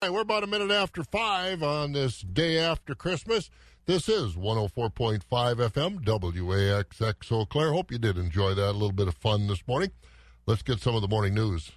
We're about a minute after five on this day after Christmas. This is 104.5 FM WAXX Eau Claire. Hope you did enjoy that. A little bit of fun this morning. Let's get some of the morning news.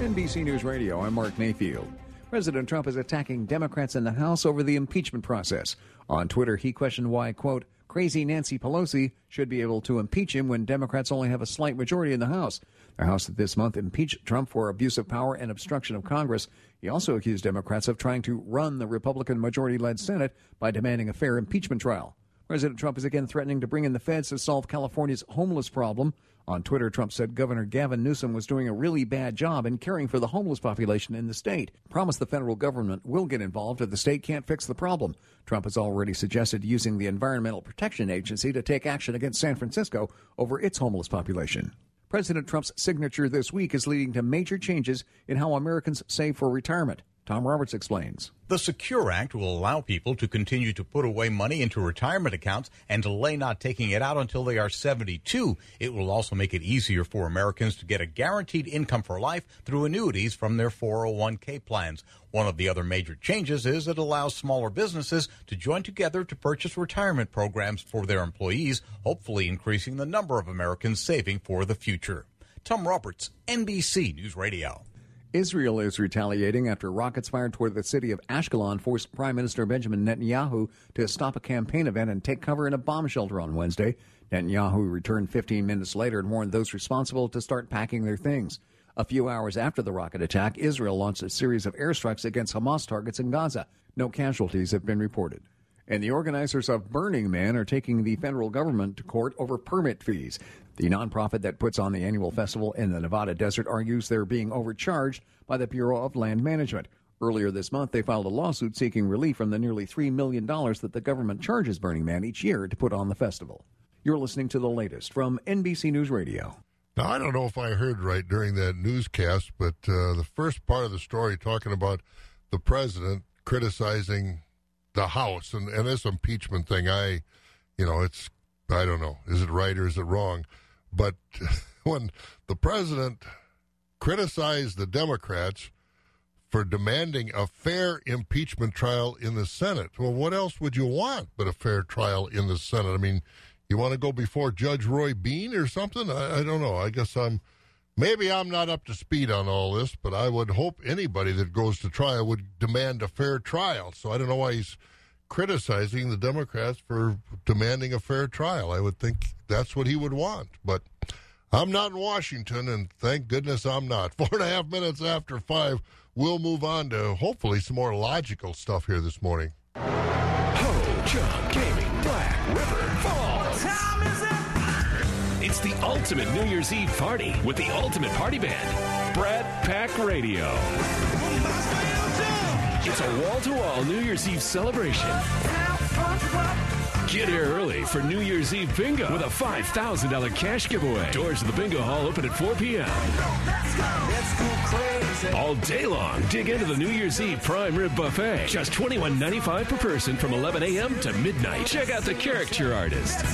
NBC News Radio, I'm Mark Mayfield. President Trump is attacking Democrats in the House over the impeachment process. On Twitter, he questioned why, quote, crazy Nancy Pelosi should be able to impeach him when Democrats only have a slight majority in the House. The House this month impeached Trump for abuse of power and obstruction of Congress. He also accused Democrats of trying to run the Republican majority led Senate by demanding a fair impeachment trial. President Trump is again threatening to bring in the feds to solve California's homeless problem. On Twitter, Trump said Governor Gavin Newsom was doing a really bad job in caring for the homeless population in the state. Promised the federal government will get involved if the state can't fix the problem. Trump has already suggested using the Environmental Protection Agency to take action against San Francisco over its homeless population. President Trump's signature this week is leading to major changes in how Americans save for retirement. Tom Roberts explains. The Secure Act will allow people to continue to put away money into retirement accounts and delay not taking it out until they are 72. It will also make it easier for Americans to get a guaranteed income for life through annuities from their 401k plans. One of the other major changes is it allows smaller businesses to join together to purchase retirement programs for their employees, hopefully increasing the number of Americans saving for the future. Tom Roberts, NBC News Radio. Israel is retaliating after rockets fired toward the city of Ashkelon forced Prime Minister Benjamin Netanyahu to stop a campaign event and take cover in a bomb shelter on Wednesday. Netanyahu returned 15 minutes later and warned those responsible to start packing their things. A few hours after the rocket attack, Israel launched a series of airstrikes against Hamas targets in Gaza. No casualties have been reported. And the organizers of Burning Man are taking the federal government to court over permit fees. The nonprofit that puts on the annual festival in the Nevada desert argues they're being overcharged by the Bureau of Land Management. Earlier this month, they filed a lawsuit seeking relief from the nearly $3 million that the government charges Burning Man each year to put on the festival. You're listening to the latest from NBC News Radio. Now, I don't know if I heard right during that newscast, but uh, the first part of the story talking about the president criticizing the House and, and this impeachment thing, I, you know, it's, I don't know, is it right or is it wrong? But when the president criticized the Democrats for demanding a fair impeachment trial in the Senate, well, what else would you want but a fair trial in the Senate? I mean, you want to go before Judge Roy Bean or something? I, I don't know. I guess I'm maybe I'm not up to speed on all this, but I would hope anybody that goes to trial would demand a fair trial. So I don't know why he's criticizing the Democrats for demanding a fair trial. I would think that's what he would want, but I'm not in Washington, and thank goodness I'm not. Four and a half minutes after five, we'll move on to hopefully some more logical stuff here this morning. Ho Chunk Gaming Black River Falls. time is it? It's the ultimate New Year's Eve party with the ultimate party band, Brat Pack Radio. It's a wall to wall New Year's Eve celebration. Get here early for New Year's Eve bingo with a $5,000 cash giveaway. Doors to the bingo hall open at 4 p.m. All day long, dig into the New Year's Eve prime rib buffet. Just $21.95 per person from 11 a.m. to midnight. Check out the character artist.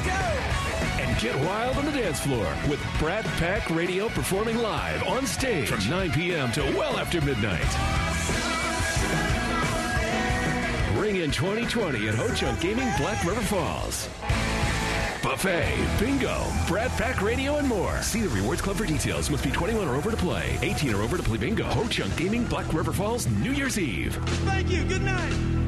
And get wild on the dance floor with Brat Pack Radio performing live on stage from 9 p.m. to well after midnight. In 2020 at Ho Chunk Gaming Black River Falls. Buffet, bingo, Brat Pack Radio, and more. See the Rewards Club for details. Must be 21 or over to play. 18 or over to play bingo. Ho Chunk Gaming Black River Falls, New Year's Eve. Thank you. Good night.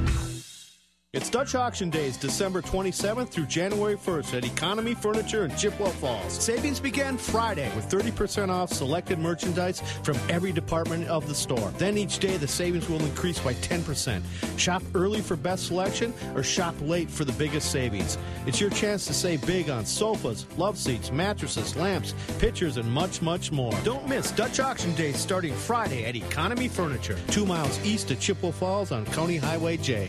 It's Dutch Auction Days, December 27th through January 1st at Economy Furniture in Chippewa Falls. Savings begin Friday with 30% off selected merchandise from every department of the store. Then each day the savings will increase by 10%. Shop early for best selection or shop late for the biggest savings. It's your chance to save big on sofas, love seats, mattresses, lamps, pictures, and much, much more. Don't miss Dutch Auction Days starting Friday at Economy Furniture, two miles east of Chippewa Falls on County Highway J.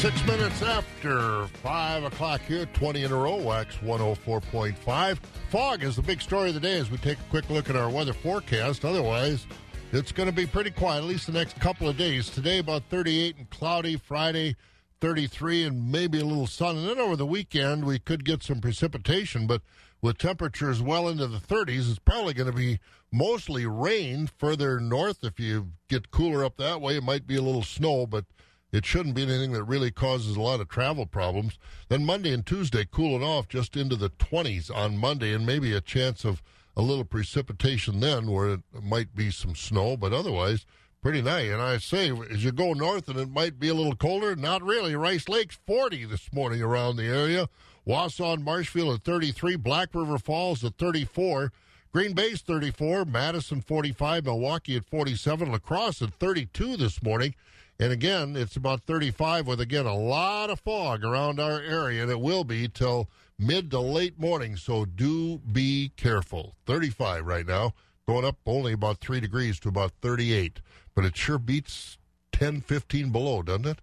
Six minutes after 5 o'clock here, 20 in a row, Wax 104.5. Fog is the big story of the day as we take a quick look at our weather forecast. Otherwise, it's going to be pretty quiet, at least the next couple of days. Today, about 38 and cloudy. Friday, 33 and maybe a little sun. And then over the weekend, we could get some precipitation, but with temperatures well into the 30s. It's probably going to be mostly rain further north. If you get cooler up that way, it might be a little snow, but it shouldn't be anything that really causes a lot of travel problems. Then Monday and Tuesday cooling off just into the 20s on Monday, and maybe a chance of a little precipitation then where it might be some snow, but otherwise pretty nice. And I say, as you go north and it might be a little colder, not really. Rice Lake's 40 this morning around the area. Wausau and Marshfield at 33, Black River Falls at 34, Green Bay's 34, Madison 45, Milwaukee at 47, La Crosse at 32 this morning. And again, it's about 35 with, again, a lot of fog around our area, and it will be till mid to late morning. So do be careful. 35 right now, going up only about 3 degrees to about 38. But it sure beats 10, 15 below, doesn't it?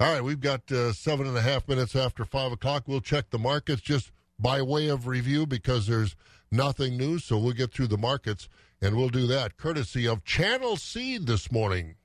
All right, we've got uh, seven and a half minutes after 5 o'clock. We'll check the markets just by way of review because there's nothing new. So we'll get through the markets, and we'll do that courtesy of Channel Seed this morning.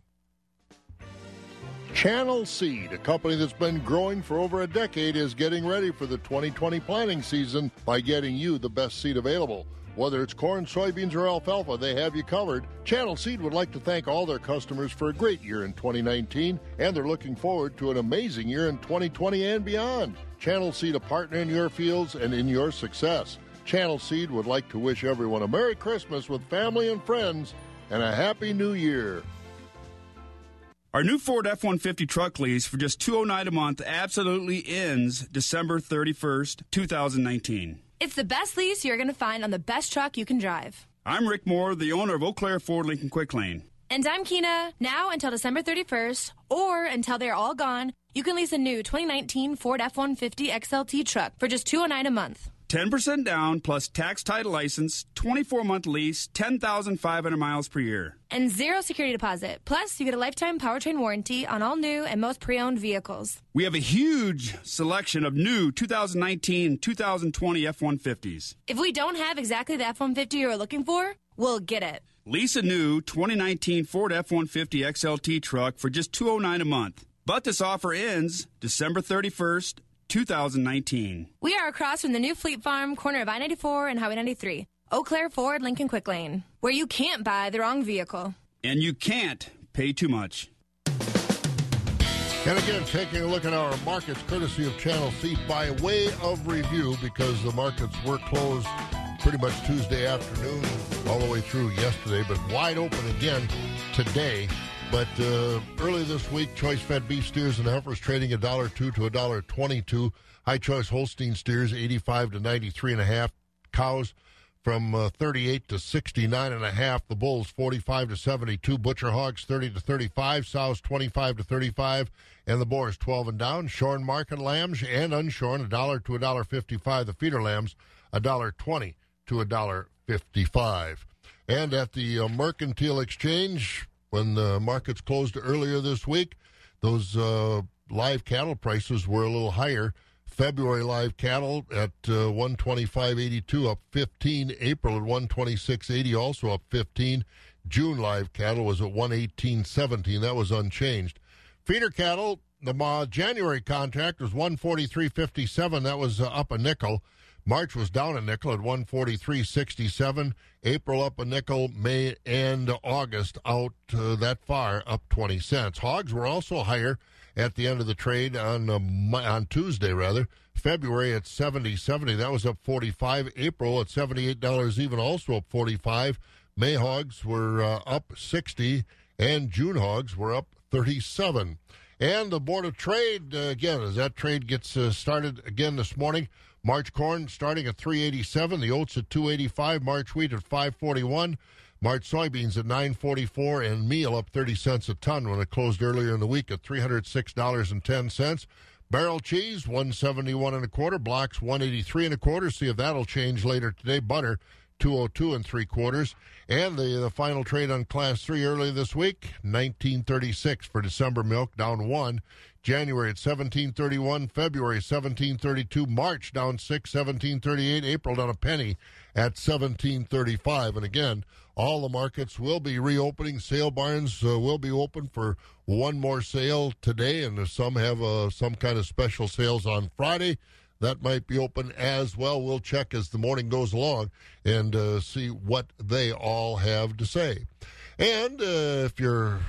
Channel Seed, a company that's been growing for over a decade, is getting ready for the 2020 planting season by getting you the best seed available. Whether it's corn, soybeans, or alfalfa, they have you covered. Channel Seed would like to thank all their customers for a great year in 2019, and they're looking forward to an amazing year in 2020 and beyond. Channel Seed, a partner in your fields and in your success. Channel Seed would like to wish everyone a Merry Christmas with family and friends and a Happy New Year. Our new Ford F 150 truck lease for just 209 a month absolutely ends December 31st, 2019. It's the best lease you're going to find on the best truck you can drive. I'm Rick Moore, the owner of Eau Claire Ford Lincoln Quick Lane. And I'm Kina. Now until December 31st, or until they're all gone, you can lease a new 2019 Ford F 150 XLT truck for just 209 a month. 10% down plus tax title license, 24 month lease, 10,500 miles per year. And zero security deposit. Plus, you get a lifetime powertrain warranty on all new and most pre owned vehicles. We have a huge selection of new 2019 2020 F 150s. If we don't have exactly the F 150 you're looking for, we'll get it. Lease a new 2019 Ford F 150 XLT truck for just 209 a month. But this offer ends December 31st, 2019. We are across from the new Fleet Farm, corner of I 94 and Highway 93. Eau Claire Ford, Lincoln Quick Lane, where you can't buy the wrong vehicle. And you can't pay too much. And again, taking a look at our markets courtesy of Channel Seed by way of review because the markets were closed pretty much Tuesday afternoon all the way through yesterday, but wide open again today. But uh, early this week, choice fed beef steers and heifers trading a dollar two to a dollar twenty-two. High choice Holstein steers eighty-five to ninety-three and a half. Cows from uh, 38 to 69 and a. The bulls 45 to 72. Butcher hogs 30 to 35. Sows 25 to 35. And the boars 12 and down. Shorn market lambs and unshorn a dollar to a dollar 55. The feeder lambs a dollar 20 to a dollar 55. And at the uh, Mercantile Exchange, when the markets closed earlier this week, those uh, live cattle prices were a little higher. February live cattle at uh, 125.82 up 15. April at 126.80 also up 15. June live cattle was at 118.17. That was unchanged. Feeder cattle, the January contract was 143.57. That was uh, up a nickel. March was down a nickel at 143.67. April up a nickel. May and August out uh, that far up 20 cents. Hogs were also higher at the end of the trade on uh, on Tuesday rather. February at 70 70 that was up 45. April at $78 even also up 45. May hogs were uh, up 60 and June hogs were up 37. And the Board of Trade, uh, again, as that trade gets uh, started again this morning, March corn starting at 387, the oats at 285, March wheat at 541, March soybeans at 944, and meal up 30 cents a ton when it closed earlier in the week at $306.10. Barrel cheese 171 and a quarter, blocks 183 and a quarter. See if that'll change later today. Butter 202 and three quarters. And the, the final trade on class three early this week, 1936 for December milk, down one. January at 1731, February 1732, March down 6, 1738, April down a penny at 1735. And again, all the markets will be reopening. Sale barns uh, will be open for one more sale today, and some have uh, some kind of special sales on Friday. That might be open as well. We'll check as the morning goes along and uh, see what they all have to say. And uh, if you're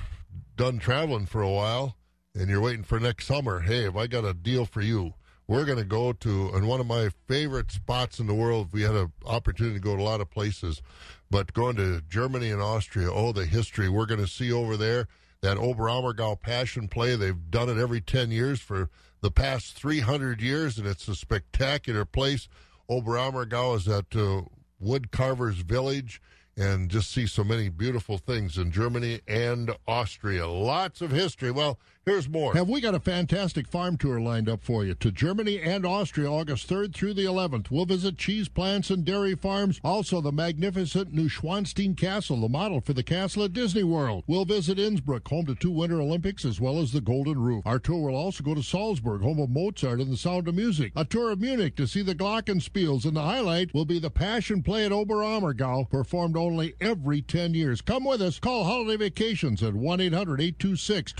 done traveling for a while and you're waiting for next summer, hey, have I got a deal for you? We're going to go to and one of my favorite spots in the world. We had an opportunity to go to a lot of places, but going to Germany and Austria, oh, the history we're going to see over there. That Oberammergau Passion Play, they've done it every 10 years for the past 300 years, and it's a spectacular place. Oberammergau is at uh, Wood Carvers Village and just see so many beautiful things in Germany and Austria. Lots of history. Well, here's more. Have we got a fantastic farm tour lined up for you to Germany and Austria August 3rd through the 11th. We'll visit cheese plants and dairy farms, also the magnificent Neuschwanstein Castle, the model for the castle at Disney World. We'll visit Innsbruck, home to two Winter Olympics, as well as the Golden Roof. Our tour will also go to Salzburg, home of Mozart and the Sound of Music. A tour of Munich to see the Glockenspiels, and the highlight will be the Passion Play at Oberammergau, performed only every 10 years. Come with us. Call Holiday Vacations at 1 800 826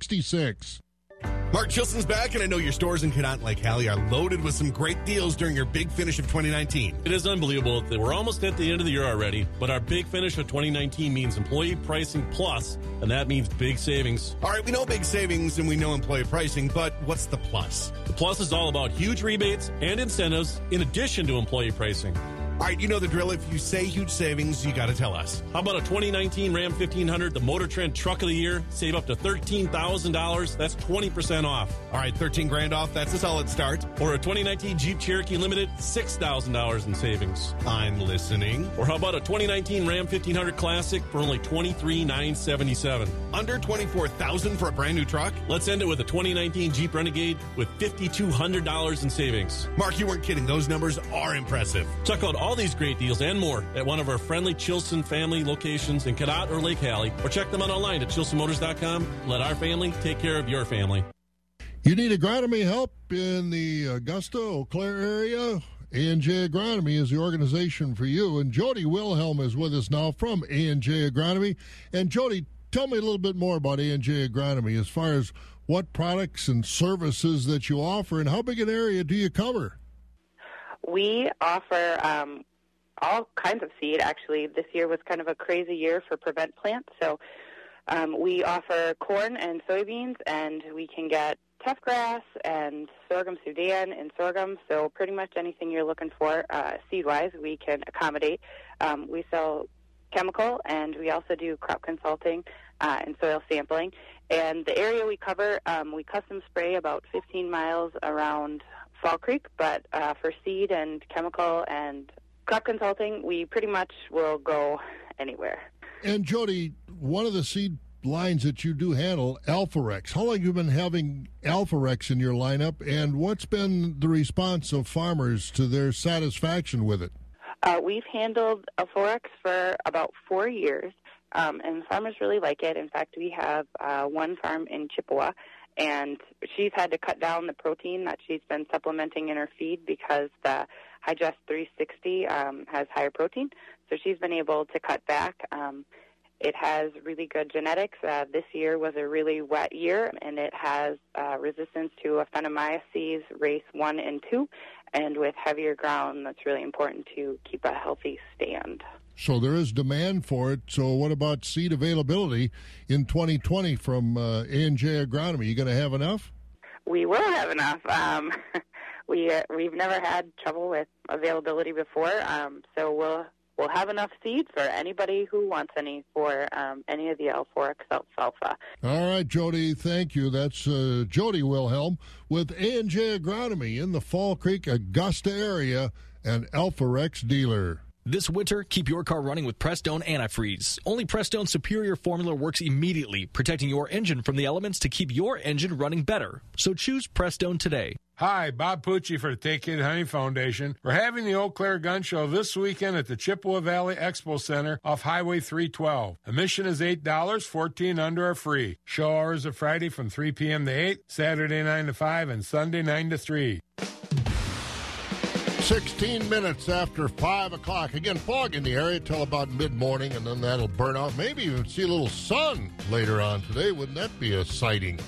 2266. Mark Chilson's back, and I know your stores in Cadott Lake Hallie are loaded with some great deals during your big finish of 2019. It is unbelievable that we're almost at the end of the year already, but our big finish of 2019 means employee pricing plus, and that means big savings. All right, we know big savings and we know employee pricing, but what's the plus? The plus is all about huge rebates and incentives in addition to employee pricing. All right, you know the drill. If you say huge savings, you got to tell us. How about a 2019 Ram 1500, the Motor Trend Truck of the Year? Save up to $13,000. That's 20% off. All right, 13 grand off. That's a solid start. Or a 2019 Jeep Cherokee Limited, $6,000 in savings. I'm listening. Or how about a 2019 Ram 1500 Classic for only $23,977? Under 24000 for a brand new truck? Let's end it with a 2019 Jeep Renegade with $5,200 in savings. Mark, you weren't kidding. Those numbers are impressive. Check out all these great deals and more at one of our friendly Chilson family locations in Cadott or Lake Hallie, or check them out online at chilsonmotors.com. Let our family take care of your family. You need agronomy help in the Augusta, Eau Claire area? A&J Agronomy is the organization for you. And Jody Wilhelm is with us now from A&J Agronomy. And Jody, tell me a little bit more about A&J Agronomy as far as what products and services that you offer and how big an area do you cover? We offer um, all kinds of seed. Actually, this year was kind of a crazy year for prevent plants. So um, we offer corn and soybeans, and we can get teff grass and sorghum Sudan and sorghum. So pretty much anything you're looking for uh, seed-wise, we can accommodate. Um, we sell chemical, and we also do crop consulting uh, and soil sampling. And the area we cover, um, we custom spray about 15 miles around Fall Creek, but uh, for seed and chemical and crop consulting, we pretty much will go anywhere. And Jody, one of the seed lines that you do handle, Alforex. How long have you been having Alforex in your lineup, and what's been the response of farmers to their satisfaction with it? Uh, we've handled Alforex for about four years, um, and farmers really like it. In fact, we have uh, one farm in Chippewa and she's had to cut down the protein that she's been supplementing in her feed because the Hi-Gest 360 um, has higher protein. So she's been able to cut back. Um, it has really good genetics. Uh, this year was a really wet year, and it has uh, resistance to Aphanomyces race 1 and 2. And with heavier ground, that's really important to keep a healthy stand. So there is demand for it. So what about seed availability in 2020 from uh, A&J Agronomy? You going to have enough? We will have enough. Um, we uh, we've never had trouble with availability before, um, so we'll we'll have enough seed for anybody who wants any for um, any of the Alforex alfalfa. All right, Jody, thank you. That's uh, Jody Wilhelm with A&J Agronomy in the Fall Creek, Augusta area, an Alforex dealer. This winter, keep your car running with Prestone Antifreeze. Only Prestone Superior formula works immediately, protecting your engine from the elements to keep your engine running better. So choose Prestone today. Hi, Bob Pucci for the Take Kid Honey Foundation. We're having the Eau Claire Gun Show this weekend at the Chippewa Valley Expo Center off Highway 312. Admission is $8, 14 under are free. Show hours are Friday from 3 p.m. to 8, Saturday 9 to 5, and Sunday 9 to 3. 16 minutes after 5 o'clock. Again, fog in the area till about mid morning, and then that'll burn off. Maybe even see a little sun later on today. Wouldn't that be a sighting?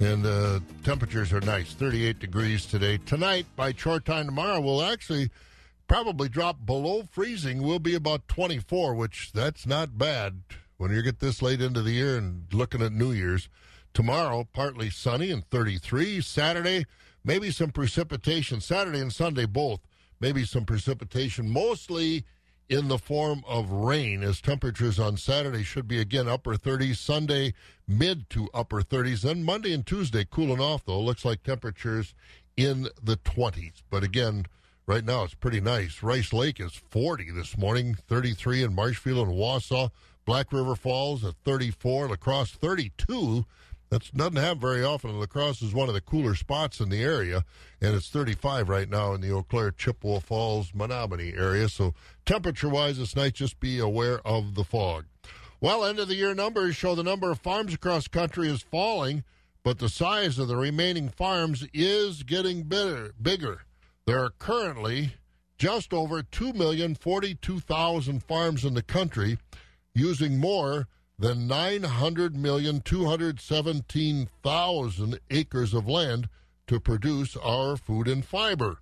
And uh, temperatures are nice, 38 degrees today. Tonight, by short time tomorrow, we'll actually probably drop below freezing. We'll be about 24, which that's not bad when you get this late into the year and looking at New Year's. Tomorrow, partly sunny and 33. Saturday, maybe some precipitation. Saturday and Sunday, both. Maybe some precipitation, mostly in the form of rain, as temperatures on Saturday should be again upper 30s. Sunday, mid to upper 30s. Then Monday and Tuesday, cooling off, though. Looks like temperatures in the 20s. But again, right now it's pretty nice. Rice Lake is 40 this morning, 33 in Marshfield and Wausau. Black River Falls at 34, La Crosse 32. That doesn't happen very often. La Crosse is one of the cooler spots in the area, and it's 35 right now in the Eau Claire, Chippewa Falls, Menomonie area. So temperature wise this night, just be aware of the fog. Well, end of the year numbers show the number of farms across country is falling, but the size of the remaining farms is getting bigger. bigger. There are currently just over 2,042,000 farms in the country using more than 900,217,000 acres of land to produce our food and fiber.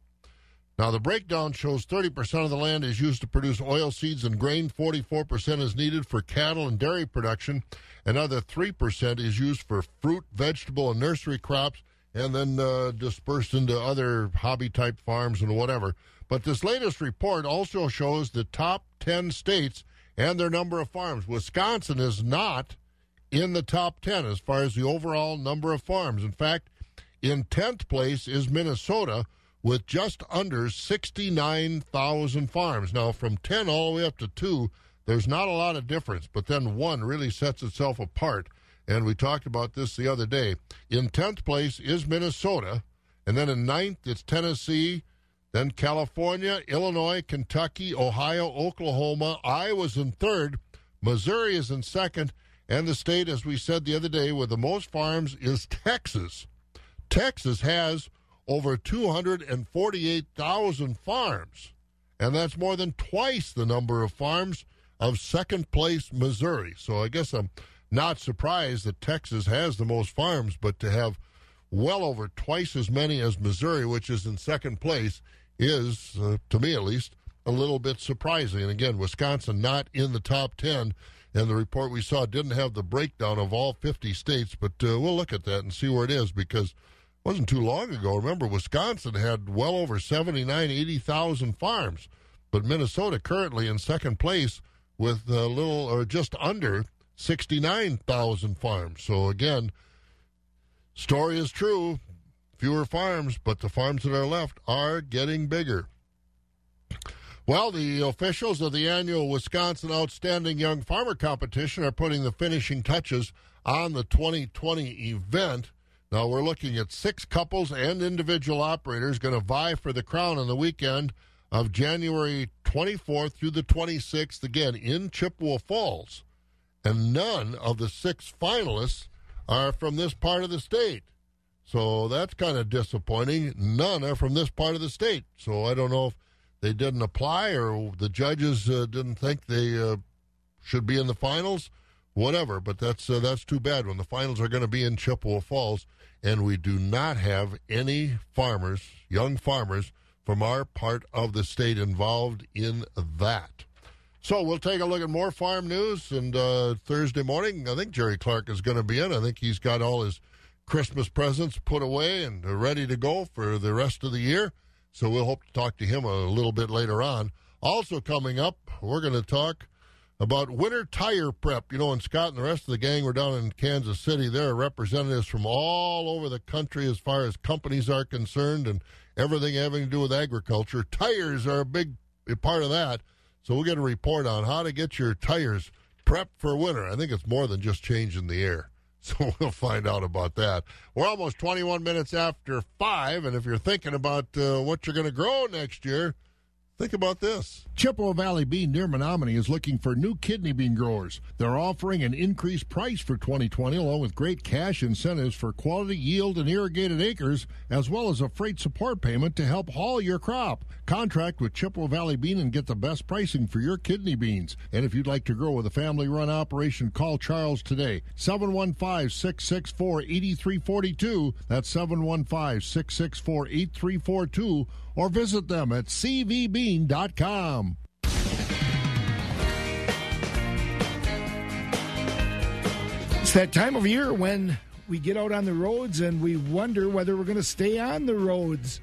Now, the breakdown shows 30% of the land is used to produce oil seeds and grain, 44% is needed for cattle and dairy production, another 3% is used for fruit, vegetable, and nursery crops, and then uh, dispersed into other hobby type farms and whatever. But this latest report also shows the top 10 states and their number of farms. Wisconsin is not in the top 10 as far as the overall number of farms. In fact, in 10th place is Minnesota with just under 69,000 farms. Now, from 10 all the way up to 2, there's not a lot of difference, but then 1 really sets itself apart. And we talked about this the other day. In 10th place is Minnesota, and then in 9th it's Tennessee, then California, Illinois, Kentucky, Ohio, Oklahoma. Iowa's in third. Missouri is in second. And the state, as we said the other day, with the most farms is Texas. Texas has over 248,000 farms. And that's more than twice the number of farms of second place Missouri. So I guess I'm not surprised that Texas has the most farms, but to have well over twice as many as Missouri, which is in second place, is, uh, to me at least, a little bit surprising. And again, Wisconsin not in the top 10. And the report we saw didn't have the breakdown of all 50 states, but uh, we'll look at that and see where it is because it wasn't too long ago. Remember, Wisconsin had well over 79, 80,000 farms, but Minnesota currently in second place with a little or just under 69,000 farms. So again, story is true fewer farms, but the farms that are left are getting bigger. Well, the officials of the annual Wisconsin Outstanding Young Farmer Competition are putting the finishing touches on the 2020 event. Now, we're looking at six couples and individual operators going to vie for the crown on the weekend of January 24th through the 26th, again in Chippewa Falls. And none of the six finalists are from this part of the state. So that's kind of disappointing. None are from this part of the state. So I don't know if they didn't apply or the judges uh, didn't think they uh, should be in the finals, whatever. But that's uh, that's too bad when the finals are going to be in Chippewa Falls, and we do not have any farmers, young farmers from our part of the state involved in that. So we'll take a look at more farm news, and uh, Thursday morning, I think Jerry Clark is going to be in. I think he's got all his Christmas presents put away and ready to go for the rest of the year. So we'll hope to talk to him a little bit later on. Also coming up, we're going to talk about winter tire prep. You know, and Scott and the rest of the gang were down in Kansas City. There are representatives from all over the country as far as companies are concerned and everything having to do with agriculture. Tires are a big part of that. So we'll get a report on how to get your tires prepped for winter. I think it's more than just changing the air. So we'll find out about that. We're almost 21 minutes after 5, and if you're thinking about uh, what you're going to grow next year, Think about this. Chippewa Valley Bean near Menomonie is looking for new kidney bean growers. They're offering an increased price for 2020 along with great cash incentives for quality yield and irrigated acres as well as a freight support payment to help haul your crop. Contract with Chippewa Valley Bean and get the best pricing for your kidney beans. And if you'd like to grow with a family run operation, call Charles today. 715 664 8342. That's 715 664 8342 or visit them at cvbean.com. that time of year when we get out on the roads and we wonder whether we're going to stay on the roads.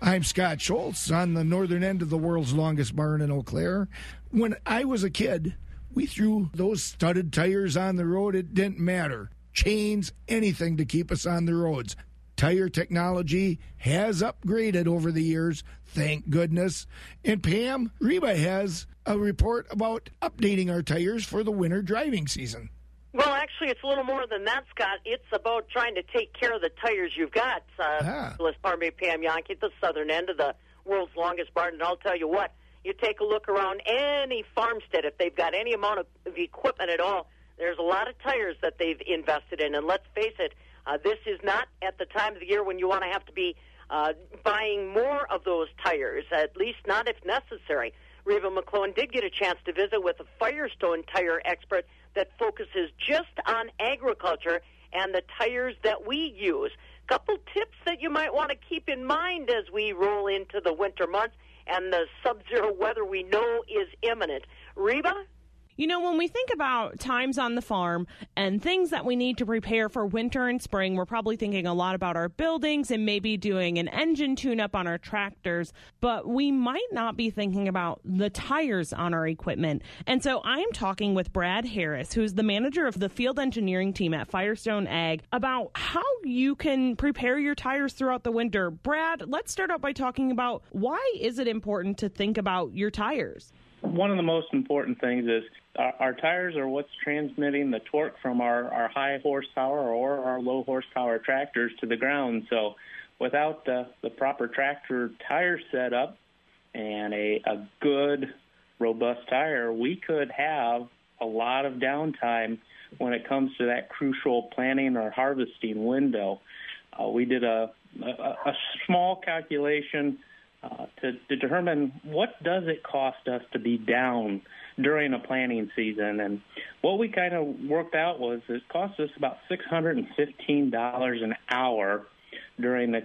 I'm Scott Schultz on the northern end of the world's longest barn in Eau Claire. When I was a kid, we threw those studded tires on the road. It didn't matter. Chains, anything to keep us on the roads. Tire technology has upgraded over the years, thank goodness. And Pam Reba has a report about updating our tires for the winter driving season. Well, actually, it's a little more than that, Scott. It's about trying to take care of the tires you've got. Uh, Ah. Les Parme Pam Jahnke, the southern end of the world's longest barn. And I'll tell you what, you take a look around any farmstead, if they've got any amount of, of equipment at all, there's a lot of tires that they've invested in. And let's face it, uh, this is not at the time of the year when you want to have to be uh, buying more of those tires, at least not if necessary. Reba McClone did get a chance to visit with a Firestone tire expert that focuses just on agriculture and the tires that we use. Couple tips that you might want to keep in mind as we roll into the winter months and the sub-zero weather we know is imminent. Reba? You know, when we think about times on the farm and things that we need to prepare for winter and spring, we're probably thinking a lot about our buildings and maybe doing an engine tune up on our tractors, but we might not be thinking about the tires on our equipment. And so I'm talking with Brad Harris, who's the manager of the field engineering team at Firestone Ag, about how you can prepare your tires throughout the winter. Brad, let's start out by talking about why is it important to think about your tires? One of the most important things is our, our tires are what's transmitting the torque from our, our high horsepower or our low horsepower tractors to the ground. So without the, the proper tractor tire setup and a, a good, robust tire, we could have a lot of downtime when it comes to that crucial planting or harvesting window. Uh, we did a, a, a small calculation uh, to, to determine what does it cost us to be down during a planting season. And what we kind of worked out was it cost us about $615 an hour during the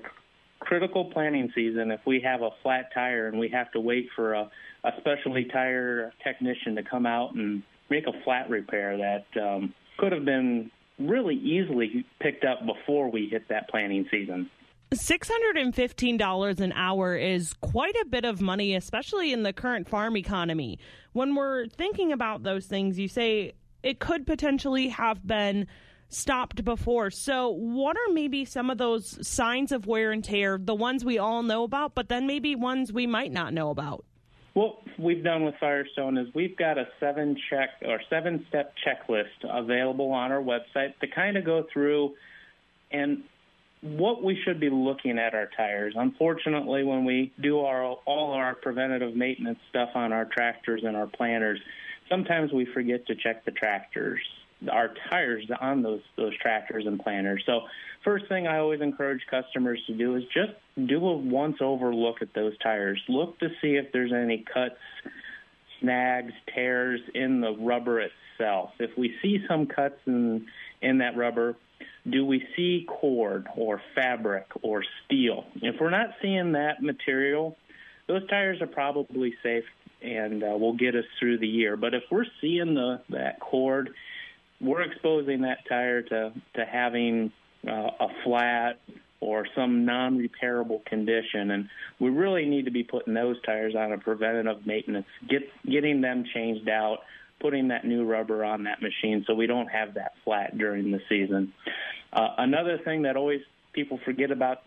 critical planting season if we have a flat tire and we have to wait for a, a specialty tire technician to come out and make a flat repair that um, could have been really easily picked up before we hit that planting season. $615 an hour is quite a bit of money, especially in the current farm economy. When we're thinking about those things, you say it could potentially have been stopped before. So, what are maybe some of those signs of wear and tear, the ones we all know about, but then maybe ones we might not know about? What we've done with Firestone is we've got a seven check or seven step checklist available on our website to kind of go through and what we should be looking at our tires. Unfortunately, when we do our all our preventative maintenance stuff on our tractors and our planters, sometimes we forget to check the tractors, our tires on those those tractors and planters. So, first thing I always encourage customers to do is just do a once over look at those tires. Look to see if there's any cuts, snags, tears in the rubber itself. If we see some cuts in in that rubber, do we see cord or fabric or steel? If we're not seeing that material, those tires are probably safe and uh, will get us through the year. But if we're seeing the that cord, we're exposing that tire to to having uh, a flat or some non-repairable condition, and we really need to be putting those tires on a preventative maintenance, get getting them changed out, putting that new rubber on that machine so we don't have that flat during the season. Uh, another thing that always people forget about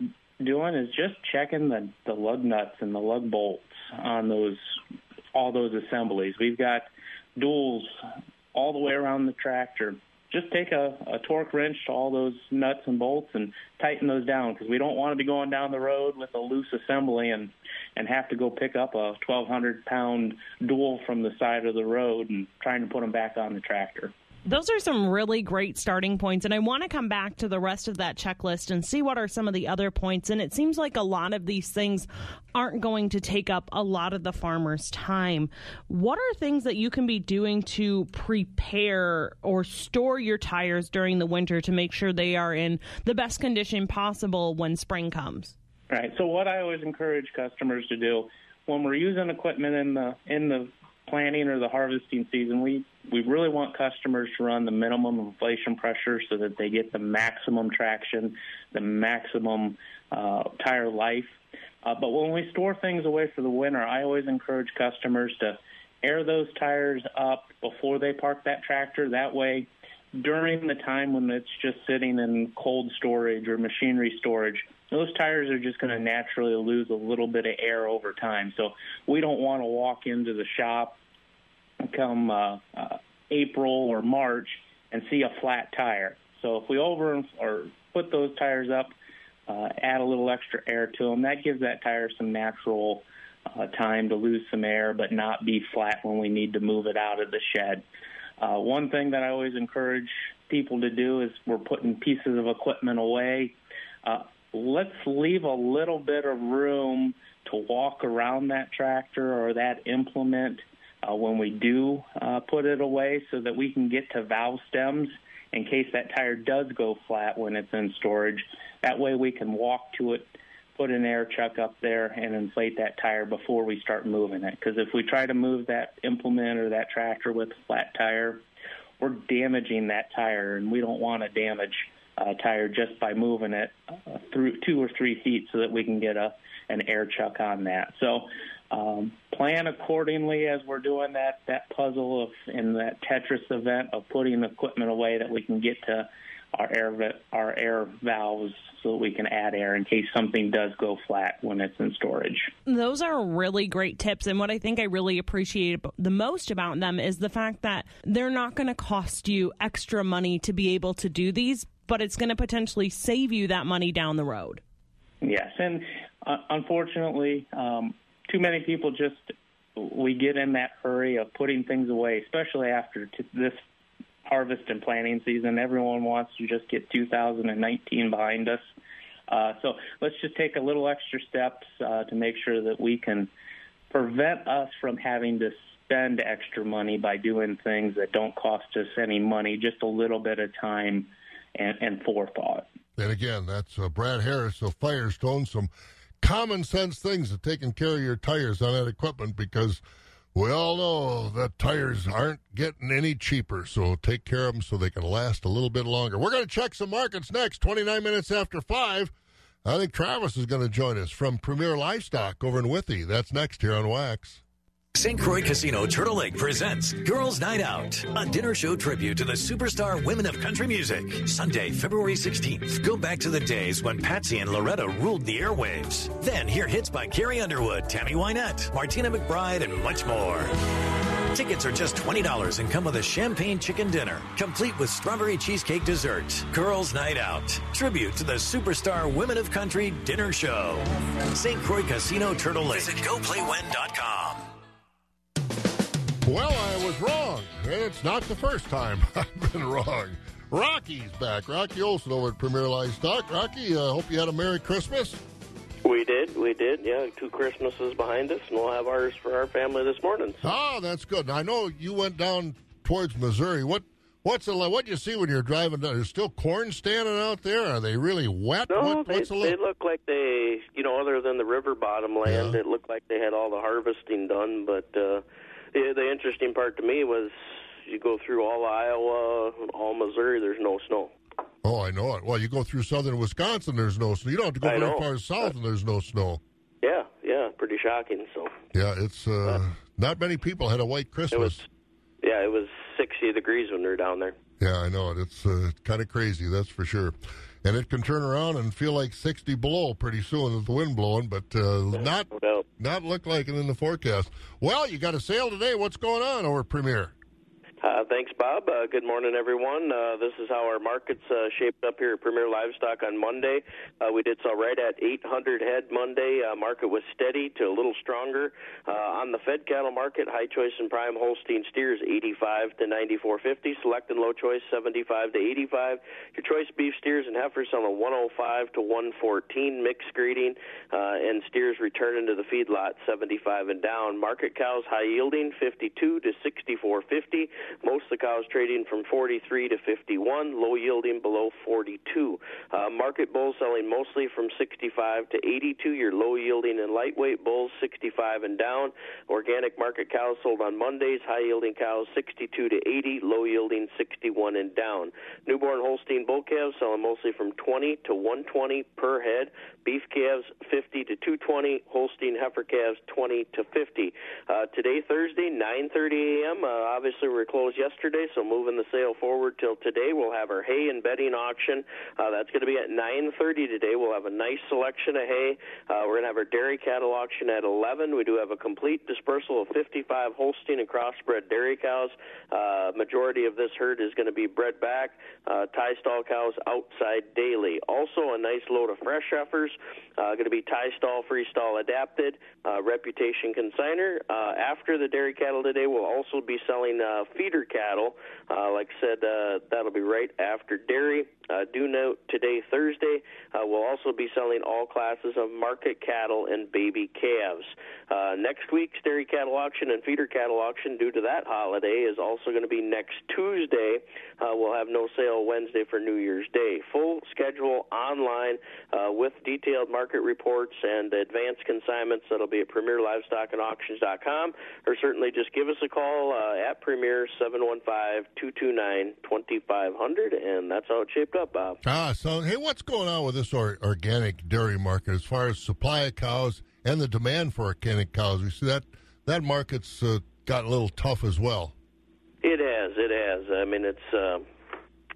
doing is just checking the, the lug nuts and the lug bolts on those all those assemblies. We've got duals all the way around the tractor. Just take a, a torque wrench to all those nuts and bolts and tighten those down because we don't want to be going down the road with a loose assembly and and have to go pick up a 1,200 pound dual from the side of the road and trying to put them back on the tractor. Those are some really great starting points. And I want to come back to the rest of that checklist and see what are some of the other points. And it seems like a lot of these things aren't going to take up a lot of the farmer's time. What are things that you can be doing to prepare or store your tires during the winter to make sure they are in the best condition possible when spring comes? Right. So what I always encourage customers to do when we're using equipment in the in the planting or the harvesting season, we we really want customers to run the minimum inflation pressure so that they get the maximum traction, the maximum uh, tire life. Uh, but when we store things away for the winter, I always encourage customers to air those tires up before they park that tractor. That way, during the time when it's just sitting in cold storage or machinery storage, those tires are just going to naturally lose a little bit of air over time. So we don't want to walk into the shop come uh, uh, April or March and see a flat tire. So if we over or put those tires up, uh, add a little extra air to them, that gives that tire some natural uh, time to lose some air, but not be flat when we need to move it out of the shed. Uh, one thing that I always encourage people to do is we're putting pieces of equipment away. Uh, let's leave a little bit of room to walk around that tractor or that implement uh, when we do uh, put it away so that we can get to valve stems in case that tire does go flat when it's in storage. That way we can walk to it, put an air chuck up there, and inflate that tire before we start moving it. Because if we try to move that implement or that tractor with a flat tire, we're damaging that tire, and we don't want to damage a tire just by moving it uh, through two or three feet so that we can get a an air chuck on that. So um, plan accordingly as we're doing that that puzzle of in that Tetris event of putting equipment away that we can get to our air our air valves so that we can add air in case something does go flat when it's in storage. Those are really great tips and what I think I really appreciate the most about them is the fact that they're not going to cost you extra money to be able to do these, but it's going to potentially save you that money down the road. Yes, and uh, unfortunately, um, too many people just we get in that hurry of putting things away, especially after t- this harvest and planting season. Everyone wants to just get 2019 behind us. Uh, so let's just take a little extra steps uh, to make sure that we can prevent us from having to spend extra money by doing things that don't cost us any money, just a little bit of time and, and forethought. And again, that's uh, Brad Harris of Firestone. Some common sense things of taking care of your tires on that equipment because we all know that tires aren't getting any cheaper. So take care of them so they can last a little bit longer. We're going to check some markets next, 29 minutes after 5. I think Travis is going to join us from Premier Livestock over in Withee. That's next here on Wax. St. Croix Casino Turtle Lake presents Girls Night Out, a dinner show tribute to the superstar women of country music. Sunday, February 16th. Go back to the days when Patsy and Loretta ruled the airwaves. Then hear hits by Carrie Underwood, Tammy Wynette, Martina McBride, and much more. Tickets are just $20 and come with a champagne chicken dinner, complete with strawberry cheesecake dessert. Girls Night Out, tribute to the superstar Women of Country dinner show. St. Croix Casino Turtle Lake. Visit GoPlayWin.com. Well, I was wrong, and it's not the first time I've been wrong. Rocky's back. Rocky Olson over at Premier Livestock. Rocky, I uh, hope you had a Merry Christmas. We did, we did. Yeah, two Christmases behind us, and we'll have ours for our family this morning. So. Oh, that's good. Now, I know you went down towards Missouri. What what's the? What do you see when you're driving down? There's still corn standing out there. Are they really wet? No, what, they, they look like they, you know, other than the river bottom land, Yeah. it looked like they had all the harvesting done. But uh, the, the interesting part to me was you go through all Iowa, all Missouri, there's no snow. Oh, I know it. Well, you go through southern Wisconsin, there's no snow. You don't have to go I very know. far south, and there's no snow. Yeah, yeah, pretty shocking. So Yeah, it's uh, not many people had a white Christmas. yeah, it was 60 degrees when we were down there. Yeah, I know it. It's uh, kind of crazy, that's for sure. And it can turn around and feel like 60 below pretty soon with the wind blowing, but uh, not not look like it in the forecast. Well, you got a sale today. What's going on over Premier? Uh, thanks, Bob. Uh, good morning, everyone. Uh, this is how our markets uh, shaped up here at Premier Livestock on Monday. Uh, we did so right at 800 head Monday. Uh, market was steady to a little stronger. On the fed cattle market, high choice and prime Holstein steers 85 to 94.50, select and low choice 75 to 85. Your choice beef steers and heifers on a 105 to 114 mixed grading, and steers returning to the feedlot 75 and down. Market cows high yielding 52 to 64.50. Most of the cows trading from 43 to 51, low yielding below 42. Uh, market bulls selling mostly from 65 to 82. Your low yielding and lightweight bulls 65 and down. Organic market cows sold on Mondays. High yielding cows 62 to 80, low yielding 61 and down. Newborn Holstein bull calves selling mostly from 20 to 120 per head. Beef calves 50 to 220. Holstein heifer calves 20 to 50. Uh, today, Thursday, 9:30 a.m. Uh, obviously, we're closed yesterday, so moving the sale forward till today. We'll have our hay and bedding auction. Uh, that's going to be at 9:30 today. We'll have a nice selection of hay. Uh, we're going to have our dairy cattle auction at 11. We do have a complete dispersal of 55 Holstein and crossbred dairy cows. Uh, majority of this herd is going to be bred back. Uh, tie stall cows outside daily. Also, a nice load of fresh heifers. Uh, going to be tie stall, free stall adapted. Uh, reputation consigner. Uh, after the dairy cattle today, we'll also be selling uh, feeder cattle. Uh, like I said, uh, that'll be right after dairy. Uh, do note today, Thursday, uh, we'll also be selling all classes of market cattle and baby calves. Uh, next week's dairy cattle auction and feeder cattle auction, due to that holiday, is also going to be next Tuesday. Uh, we'll have no sale Wednesday for New Year's Day. Full schedule online uh, with detailed market reports and advanced consignments that'll be at PremierLivestockAndAuctions.com, or certainly just give us a call uh, at Premier 715-229-2500, and that's how it shaped up, Bob. Ah, so hey, what's going on with this or- organic dairy market as far as supply of cows and the demand for organic cows? We see that that market's uh, got a little tough as well. It has, it has. I mean, it's. Uh,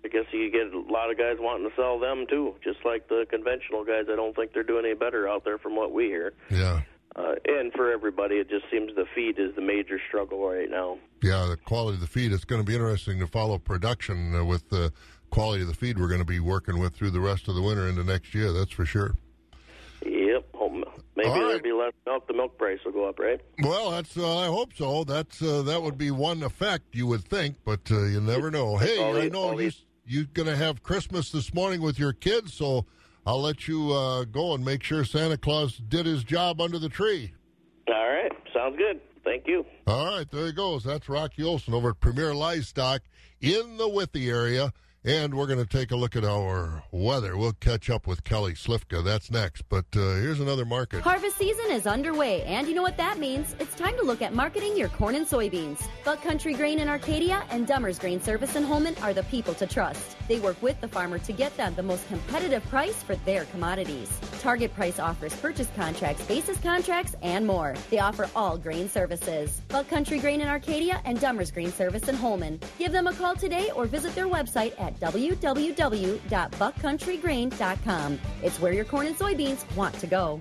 I guess you get a lot of guys wanting to sell them too, just like the conventional guys. I don't think they're doing any better out there from what we hear. Yeah. Uh, and for everybody, it just seems the feed is the major struggle right now. Yeah, the quality of the feed. It's going to be interesting to follow production uh, with the quality of the feed we're going to be working with through the rest of the winter into next year. That's for sure. Yep. Maybe All there'll right. be less milk. The milk price will go up, right? Well, that's uh, I hope so. That's uh, that would be one effect you would think, but uh, you never know. Hey, I know you you're going to have Christmas this morning with your kids, so I'll let you uh, go and make sure Santa Claus did his job under the tree. All right. Sounds good. Thank you. All right, there he goes. That's Rocky Olson over at Premier Livestock in the Withee area. And we're going to take a look at our weather. We'll catch up with Kelly Slifka. That's next. But uh, here's another market. Harvest season is underway, and you know what that means. It's time to look at marketing your corn and soybeans. Buck Country Grain in Arcadia and Dummers Grain Service in Holmen are the people to trust. They work with the farmer to get them the most competitive price for their commodities. Target Price offers purchase contracts, basis contracts, and more. They offer all grain services. Buck Country Grain in Arcadia and Dummers Grain Service in Holmen. Give them a call today or visit their website at www.buckcountrygrain.com. It's where your corn and soybeans want to go.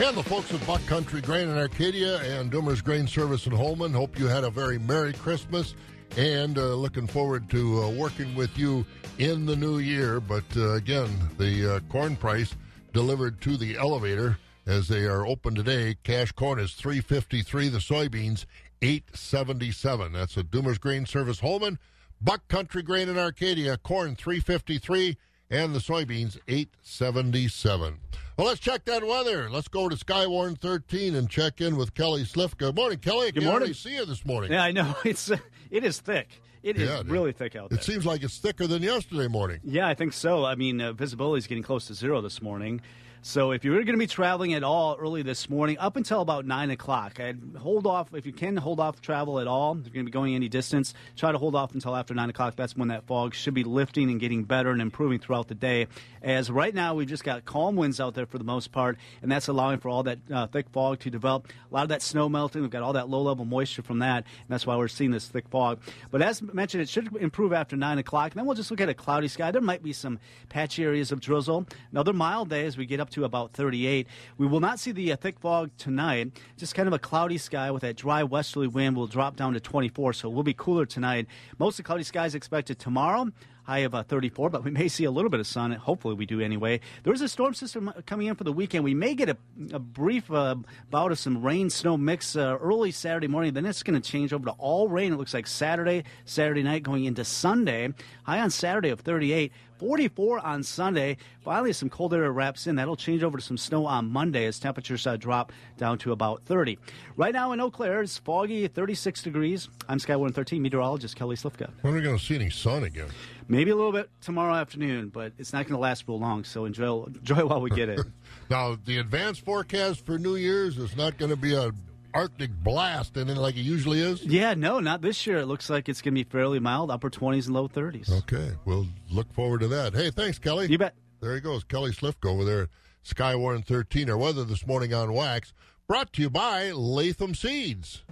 And the folks at Buck Country Grain in Arcadia and Doomer's Grain Service in Holmen hope you had a very Merry Christmas and uh, looking forward to uh, working with you in the new year. But uh, again, the uh, corn price delivered to the elevator as they are open today. Cash corn is three fifty three. The soybeans eight seventy seven. That's a Doomer's Grain Service Holmen. Buck Country Grain in Arcadia, corn three fifty three and the soybeans 877. Well, let's check that weather. Let's go to Skywarn 13 and check in with Kelly Slifka. Good morning, Kelly. Good morning. see you this morning. Yeah, I know. It's uh, it is thick. It is Yeah, it really thick out there. It seems like it's thicker than yesterday morning. Yeah, I think so. I mean, uh, visibility is getting close to zero this morning. So if you're going to be traveling at all early this morning, up until about nine o'clock, I'd hold off if you can hold off travel at all. If you're going to be going any distance, try to hold off until after nine o'clock. That's when that fog should be lifting and getting better and improving throughout the day. As right now we've just got calm winds out there for the most part, and that's allowing for all that uh, thick fog to develop. A lot of that snow melting. We've got all that low level moisture from that, and that's why we're seeing this thick fog. But as mentioned, it should improve after nine o'clock. And then we'll just look at a cloudy sky. There might be some patchy areas of drizzle. Another mild day as we get up to about 38. We will not see the uh, thick fog tonight. Just kind of a cloudy sky with that dry westerly wind will drop down to 24, so we'll be cooler tonight. Mostly cloudy skies expected tomorrow high of uh, 34, but we may see a little bit of sun. Hopefully, we do anyway. There is a storm system uh, coming in for the weekend. We may get a, a brief uh, bout of some rain snow mix uh, early Saturday morning. Then it's going to change over to all rain. It looks like Saturday, Saturday night going into Sunday. High on Saturday of 38. 44 on Sunday. Finally, some cold air wraps in. That'll change over to some snow on Monday as temperatures uh, drop down to about 30. Right now in Eau Claire, it's foggy, 36 degrees. I'm Sky 113 meteorologist Kelly Slifka. When are we going to see any sun again? Maybe a little bit tomorrow afternoon, but it's not going to last real long. So enjoy, enjoy while we get it. now, the advanced forecast for New Year's is not going to be a Arctic blast and then like it usually is? Yeah, no, not this year. It looks like it's going to be fairly mild, upper 20s and low 30s. Okay, we'll look forward to that. Hey, thanks, Kelly. You bet. There he goes, Kelly Slifka over there at Skywarn 13. Our weather this morning on Wax, brought to you by Latham Seeds.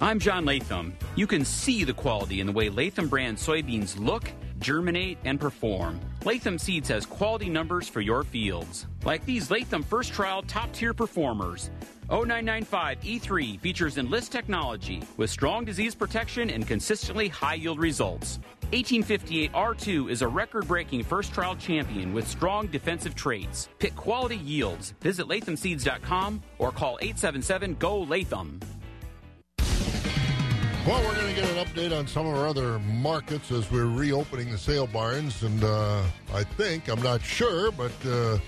I'm John Latham. You can see the quality in the way Latham brand soybeans look, germinate, and perform. Latham Seeds has quality numbers for your fields, like these Latham first trial top tier performers. 0995 E3 features Enlist technology with strong disease protection and consistently high yield results. 1858 R2 is a record breaking first trial champion with strong defensive traits. Pick quality yields. Visit lathamseeds.com or call 877 GO Latham. Well, we're going to get an update on some of our other markets as we're reopening the sale barns. And uh, I think, I'm not sure, but uh,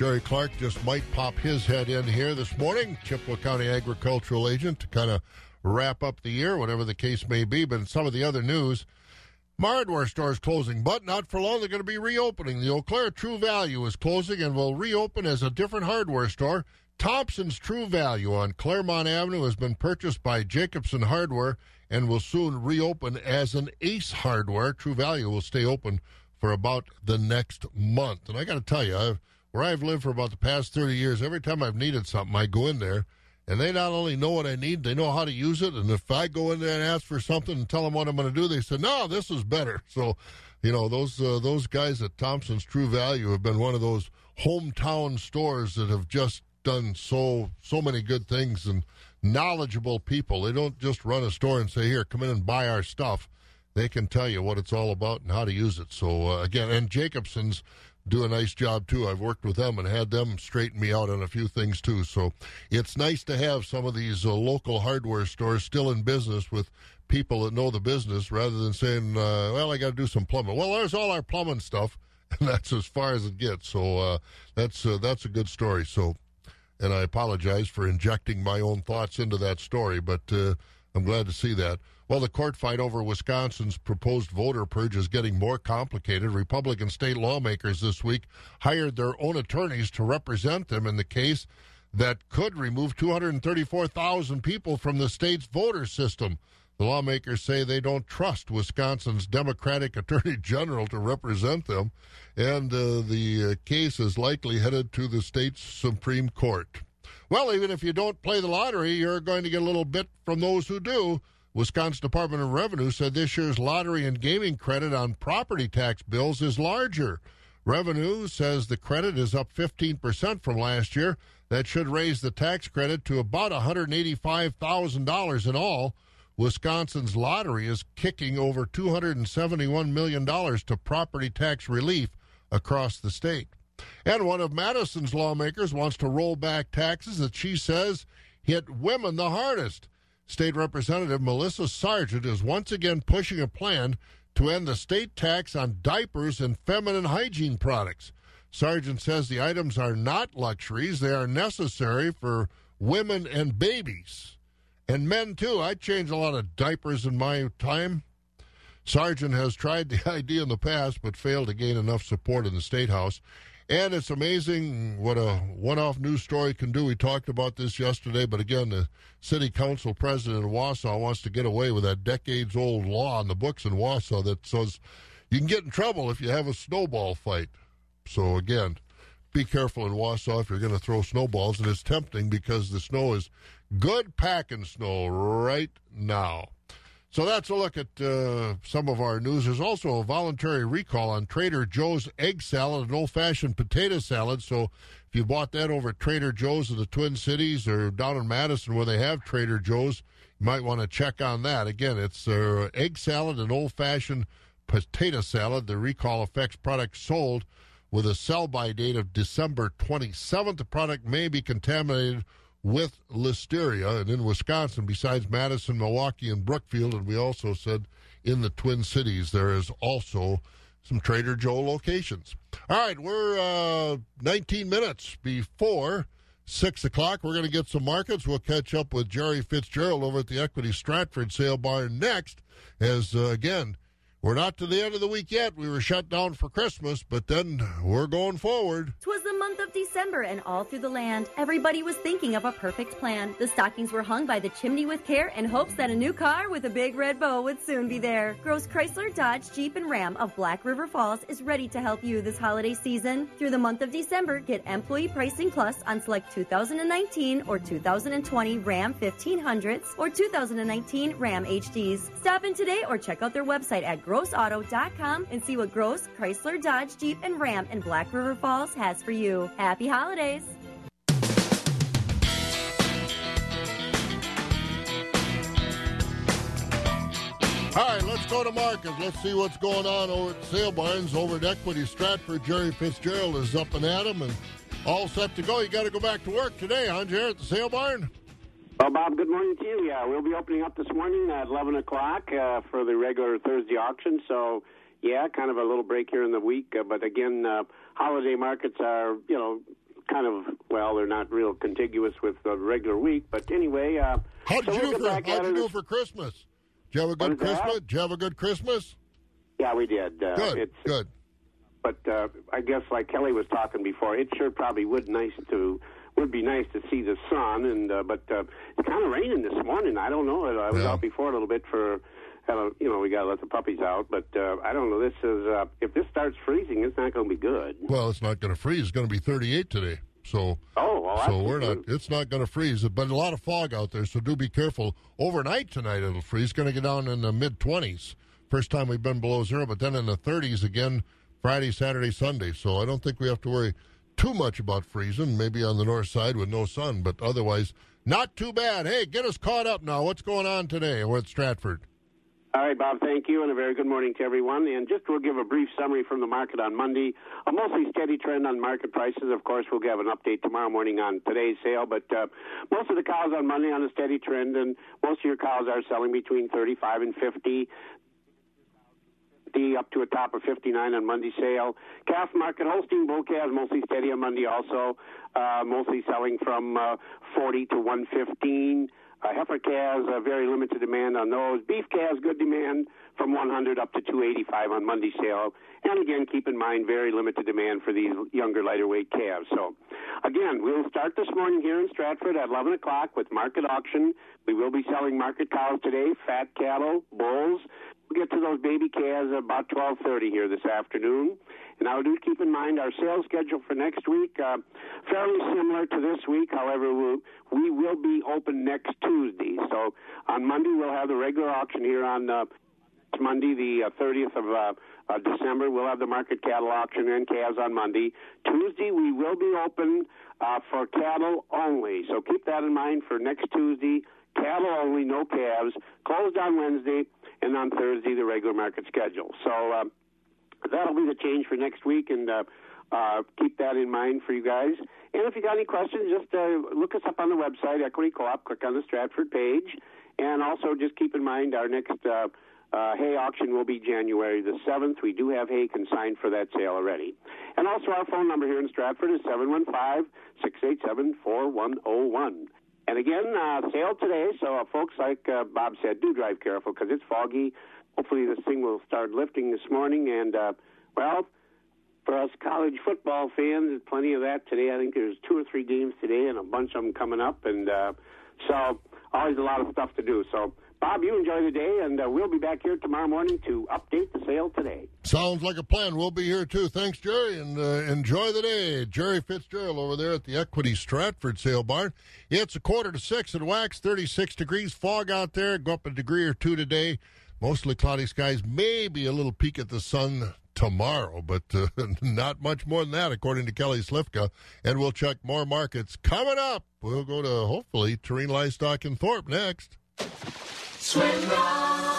Jerry Clark just might pop his head in here this morning, Chippewa County agricultural agent, to kind of wrap up the year, whatever the case may be. But in some of the other news, hardware stores closing, but not for long. They're going to be reopening. The Eau Claire True Value is closing and will reopen as a different hardware store. Thompson's True Value on Clairemont Avenue has been purchased by Jacobson Hardware and will soon reopen as an Ace Hardware. True Value will stay open for about the next month. And I got to tell you, I've, where I've lived for about the past 30 years, every time I've needed something, I go in there and they not only know what I need, they know how to use it. And if I go in there and ask for something and tell them what I'm going to do, they say, "No, this is better." So, you know, those uh, those guys at Thompson's True Value have been one of those hometown stores that have just done so so many good things and knowledgeable people. They don't just run a store and say, "Here, come in and buy our stuff." They can tell you what it's all about and how to use it. So uh, again, and Jacobson's do a nice job too. I've worked with them and had them straighten me out on a few things too. So it's nice to have some of these uh, local hardware stores still in business with people that know the business rather than saying, uh, well, I got to do some plumbing. Well, there's all our plumbing stuff, and that's as far as it gets. So uh, that's uh, that's a good story. So, and I apologize for injecting my own thoughts into that story, but uh, I'm glad to see that. Well, the court fight over Wisconsin's proposed voter purge is getting more complicated. Republican state lawmakers this week hired their own attorneys to represent them in the case that could remove 234,000 people from the state's voter system. The lawmakers say they don't trust Wisconsin's Democratic Attorney General to represent them, and uh, the uh, case is likely headed to the state's Supreme Court. Well, even if you don't play the lottery, you're going to get a little bit from those who do. Wisconsin Department of Revenue said this year's lottery and gaming credit on property tax bills is larger. Revenue says the credit is up 15% from last year. That should raise the tax credit to about $185,000 in all. Wisconsin's lottery is kicking over $271 million to property tax relief across the state. And one of Madison's lawmakers wants to roll back taxes that she says hit women the hardest. State Representative Melissa Sargent is once again pushing a plan to end the state tax on diapers and feminine hygiene products. Sargent says the items are not luxuries, they are necessary for women and babies. And men, too. I changed a lot of diapers in my time. Sargent has tried the idea in the past but failed to gain enough support in the State House. And it's amazing what a one off news story can do. We talked about this yesterday, but again, the city council president in Wausau wants to get away with that decades old law in the books in Wausau that says you can get in trouble if you have a snowball fight. So, again, be careful in Wausau if you're going to throw snowballs. And it's tempting because the snow is good packing snow right now. So that's a look at uh, some of our news. There's also a voluntary recall on Trader Joe's egg salad and old fashioned potato salad. So if you bought that over at Trader Joe's in the Twin Cities or down in Madison where they have Trader Joe's, you might want to check on that. Again, it's uh, egg salad and old fashioned potato salad. The recall affects products sold with a sell by date of December 27th. The product may be contaminated with listeria. And in Wisconsin, besides Madison, Milwaukee, and Brookfield, and we also said in the Twin Cities, there is also some Trader Joe locations. All right, we're uh, 19 minutes before 6 o'clock. We're going to get some markets. We'll catch up with Jerry Fitzgerald over at the Equity Stratford Sale Barn next, as uh, again, we're not to the end of the week yet. We were shut down for Christmas, but then we're going forward. Of December, and all through the land, everybody was thinking of a perfect plan. The stockings were hung by the chimney with care in hopes that a new car with a big red bow would soon be there. Gross Chrysler, Dodge, Jeep, and Ram of Black River Falls is ready to help you this holiday season. Through the month of December, get employee pricing plus on select 2019 or 2020 Ram 1500s or 2019 Ram HDs. Stop in today or check out their website at grossauto.com and see what Gross, Chrysler, Dodge, Jeep, and Ram in Black River Falls has for you. Happy holidays! All right, let's go to market. Let's see what's going on over at Sale Barns over at Equity Stratford. Jerry Fitzgerald is up and at 'em and all set to go. You got to go back to work today, huh, Jerry, at the Sale Barn? Well, Bob, good morning to you. Yeah, we'll be opening up this morning at 11 o'clock uh, for the regular Thursday auction. So, yeah, kind of a little break here in the week. Uh, but again, uh, holiday markets are, you know, kind of, well, they're not real contiguous with the regular week. But anyway, uh, How'd so you we'll do get for, how'd you do for Christmas? Did you have a good is that? Christmas? Did you have a good Christmas? Yeah, we did. Uh, Good, it's, good. But uh, I guess, like Kelly was talking before, it sure probably would nice to would be nice to see the sun. And uh, but uh, it's kind of raining this morning. I don't know. I was out before a little bit for. Had a, you know, we got to let the puppies out, but uh, I don't know. This is uh, if this starts freezing, it's not going to be good. Well, it's not going to freeze. It's going to be 38 today. So, Oh, well, so we're not. It's not going to freeze, but a lot of fog out there. So do be careful. Overnight tonight, it'll freeze. Going to get down in the mid 20s. First time we've been below zero, but then in the 30s again Friday, Saturday, Sunday. So I don't think we have to worry too much about freezing. Maybe on the north side with no sun, but otherwise not too bad. Hey, get us caught up now. What's going on today? We're at Stratford. All right, Bob, thank you, and a very good morning to everyone. And just we'll give a brief summary from the market on Monday. A mostly steady trend on market prices. Of course, we'll give an update tomorrow morning on today's sale, but uh, most of the cows on Monday on a steady trend, and most of your cows are selling between 35 and 50. 50 up to a top of 59 on Monday sale. Calf market, Holstein bull calves mostly steady on Monday also, uh, mostly selling from uh, 40 to 115. Uh, heifer calves, uh, very limited demand on those. Beef calves, good demand from 100 up to 285 on Monday sale. And again, keep in mind, very limited demand for these younger, lighter weight calves. So, again, we'll start this morning here in Stratford at 11 o'clock with market auction. We will be selling market cows today, fat cattle, bulls. We'll get to those baby calves about 12:30 here this afternoon. And now do keep in mind our sales schedule for next week, uh, fairly similar to this week. However, we'll, we will be open next Tuesday. So on Monday we'll have the regular auction here on uh, Monday, the uh, 30th of uh, uh, December. We'll have the market cattle auction and calves on Monday. Tuesday we will be open uh, for cattle only. So keep that in mind for next Tuesday. Cattle only, no calves. Closed on Wednesday, and on Thursday the regular market schedule. So. Uh, that'll be the change for next week, and uh, uh, keep that in mind for you guys. And if you got any questions, just uh, look us up on the website, Equity Co-op. Click on the Stratford page, and also just keep in mind our next uh, uh, hay auction will be January the seventh. We do have hay consigned for that sale already. And also our phone number here in Stratford is seven one five six eight seven four one zero one. And again, uh, sale today. So, uh, folks, like uh, Bob said, do drive careful because it's foggy. Hopefully, this thing will start lifting this morning. And, uh, well, for us college football fans, plenty of that today. I think there's two or three games today and a bunch of them coming up. And uh, so, always a lot of stuff to do. So, Bob, you enjoy the day, and uh, we'll be back here tomorrow morning to update the sale today. Sounds like a plan. We'll be here too. Thanks, Jerry, and uh, enjoy the day. Jerry Fitzgerald over there at the Equity Stratford Sale Barn. It's a quarter to six at Wax, 36 degrees. Fog out there. Go up a degree or two today. Mostly cloudy skies. Maybe a little peek at the sun tomorrow, but uh, not much more than that, according to Kelly Slifka. And we'll check more markets coming up. We'll go to hopefully Terrain Livestock in Thorp next. Swim ride.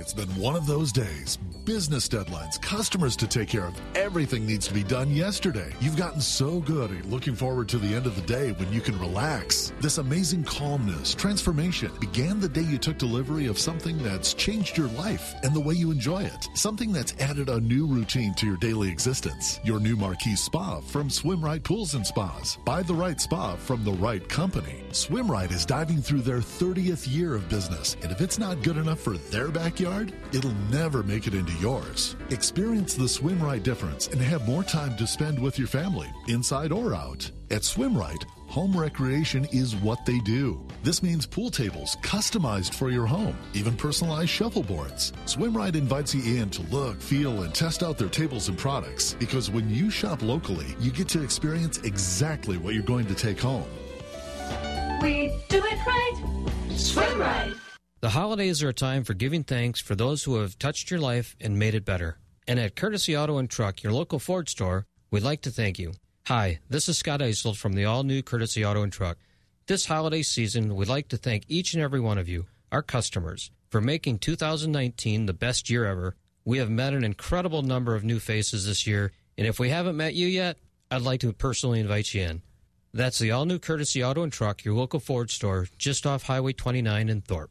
It's been one of those days. Business deadlines, customers to take care of. Everything needs to be done yesterday. You've gotten so good at looking forward to the end of the day when you can relax. This amazing calmness, transformation began the day you took delivery of something that's changed your life and the way you enjoy it. Something that's added a new routine to your daily existence. Your new Marquis spa from Swim Right Pools and Spas. Buy the right spa from the right company. Swim Right is diving through their 30th year of business, and if it's not good enough for their backyard, it'll never make it into yours. Experience the Swim Right difference and have more time to spend with your family, inside or out. At Swim Right, home recreation is what they do. This means pool tables customized for your home, even personalized shuffleboards. Swim Right invites you in to look, feel, and test out their tables and products because when you shop locally, you get to experience exactly what you're going to take home. We do it right. Swim right. The holidays are a time for giving thanks for those who have touched your life and made it better. And at Courtesy Auto and Truck, your local Ford store, we'd like to thank you. Hi, this is Scott Eisel from the all new Courtesy Auto and Truck. This holiday season, we'd like to thank each and every one of you, our customers, for making 2019 the best year ever. We have met an incredible number of new faces this year, and if we haven't met you yet, I'd like to personally invite you in. That's the all new Courtesy Auto and Truck, your local Ford store, just off Highway 29 in Thorp.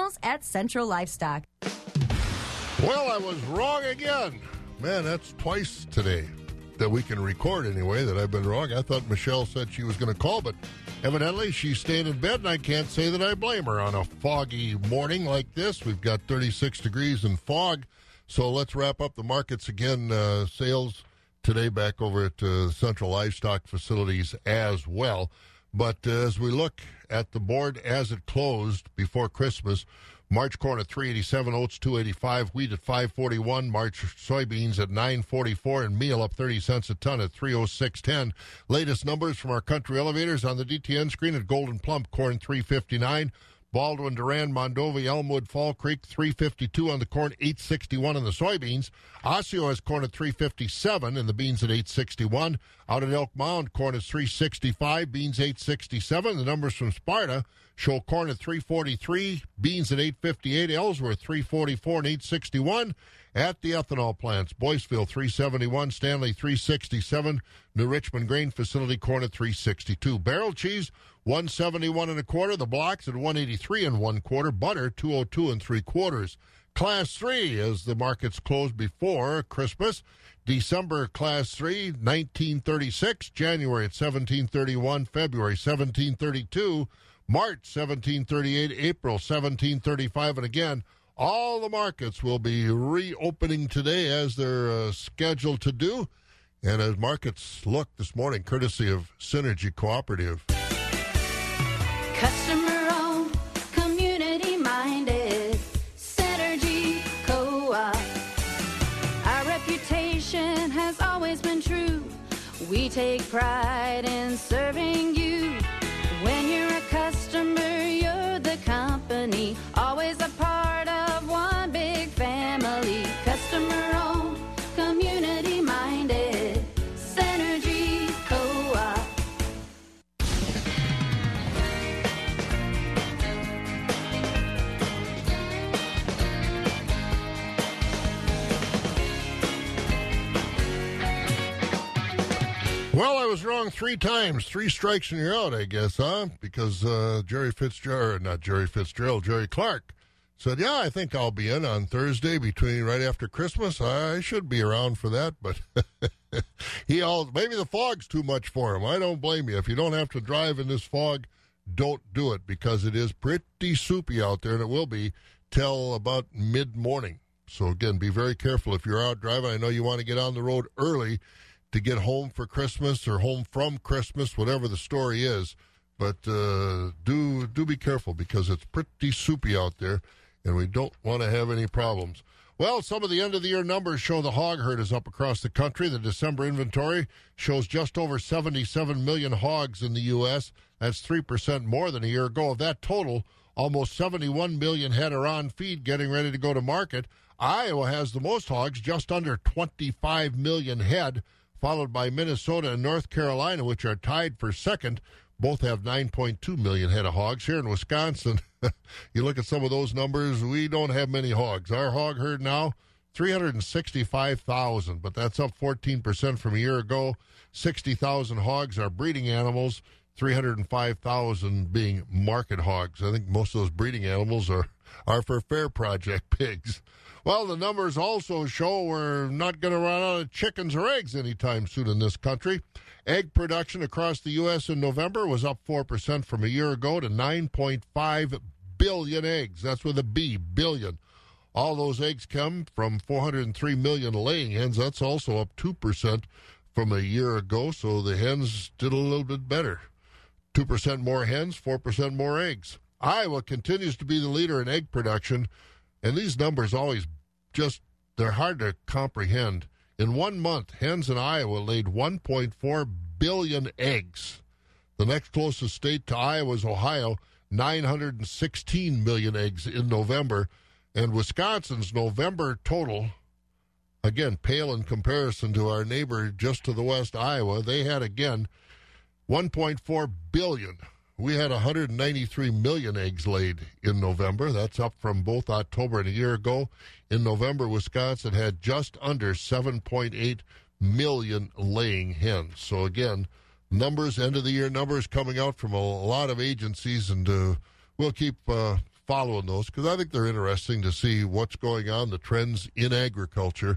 professionals at Central Livestock. Well, I was wrong again. Man, that's twice today that we can record anyway that I've been wrong. I thought Michelle said she was going to call, but evidently she's staying in bed, and I can't say that I blame her on a foggy morning like this. We've got 36 degrees and fog. So let's wrap up the markets again. Uh, sales today back over at uh, Central Livestock Facilities as well. But uh, as we look at the board as it closed before Christmas, March corn at 387, oats 285, wheat at 541, March soybeans at 944, and meal up 30 cents a ton at 306.10. Latest numbers from our country elevators on the DTN screen at Gold'n Plump, corn 359. Baldwin, Durand, Mondovi, Elmwood, Fall Creek, 352 on the corn, 861 on the soybeans. Osseo has corn at 357 and the beans at 861. Out at Elk Mound, corn is 365, beans 867. The numbers from Sparta show corn at 343, beans at 858, Ellsworth 344 and 861 at the ethanol plants. Boyceville 371, Stanley 367, New Richmond Grain Facility corn at 362. Barrel cheese 171 and a quarter. The blocks at 183 and one quarter. Butter 202 and three quarters. Class 3 as the markets closed before Christmas. December Class 3, 1936. January at 1731. February 1732. March 1738. April 1735. And again, all the markets will be reopening today as they're uh, scheduled to do. And as markets look this morning, courtesy of Synergy Cooperative. Customer owned, community minded, Synergy Co op. Our reputation has always been true. We take pride in serving wrong three times. Three strikes and you're out, I guess, huh? Because uh, Jerry Fitzgerald, not Jerry Fitzgerald, Jerry Clark said, "Yeah, I think I'll be in on Thursday between right after Christmas. I should be around for that." But he all maybe the fog's too much for him. I don't blame you. If you don't have to drive in this fog, don't do it because it is pretty soupy out there, and it will be till about mid morning. So again, be very careful if you're out driving. I know you want to get on the road early to get home for Christmas or home from Christmas, whatever the story is. But uh, do do be careful because it's pretty soupy out there, and we don't want to have any problems. Well, some of the end of the year numbers show the hog herd is up across the country. The December inventory shows just over 77 million hogs in the U.S. That's 3% more than a year ago. Of that total, almost 71 million head are on feed getting ready to go to market. Iowa has the most hogs, just under 25 million head, followed by Minnesota and North Carolina, which are tied for second. Both have 9.2 million head of hogs. Here in Wisconsin, you look at some of those numbers, we don't have many hogs. Our hog herd now, 365,000, but that's up 14% from a year ago. 60,000 hogs are breeding animals, 305,000 being market hogs. I think most of those breeding animals are, are for fair project pigs. Well, the numbers also show we're not going to run out of chickens or eggs anytime soon in this country. Egg production across the U.S. in November was up 4% from a year ago to 9.5 billion eggs. That's with a B, billion. All those eggs come from 403 million laying hens. That's also up 2% from a year ago, so the hens did a little bit better. 2% more hens, 4% more eggs. Iowa continues to be the leader in egg production, and these numbers always just, they're hard to comprehend. In one month, hens in Iowa laid 1.4 billion eggs. The next closest state to Iowa is Ohio, 916 million eggs in November. And Wisconsin's November total, again, pale in comparison to our neighbor just to the west, Iowa, they had again 1.4 billion. We had 193 million eggs laid in November. That's up from both October and a year ago. In November, Wisconsin had just under 7.8 million laying hens. So, again, numbers, end of the year numbers coming out from a lot of agencies, and uh, we'll keep uh, following those because I think they're interesting to see what's going on, the trends in agriculture,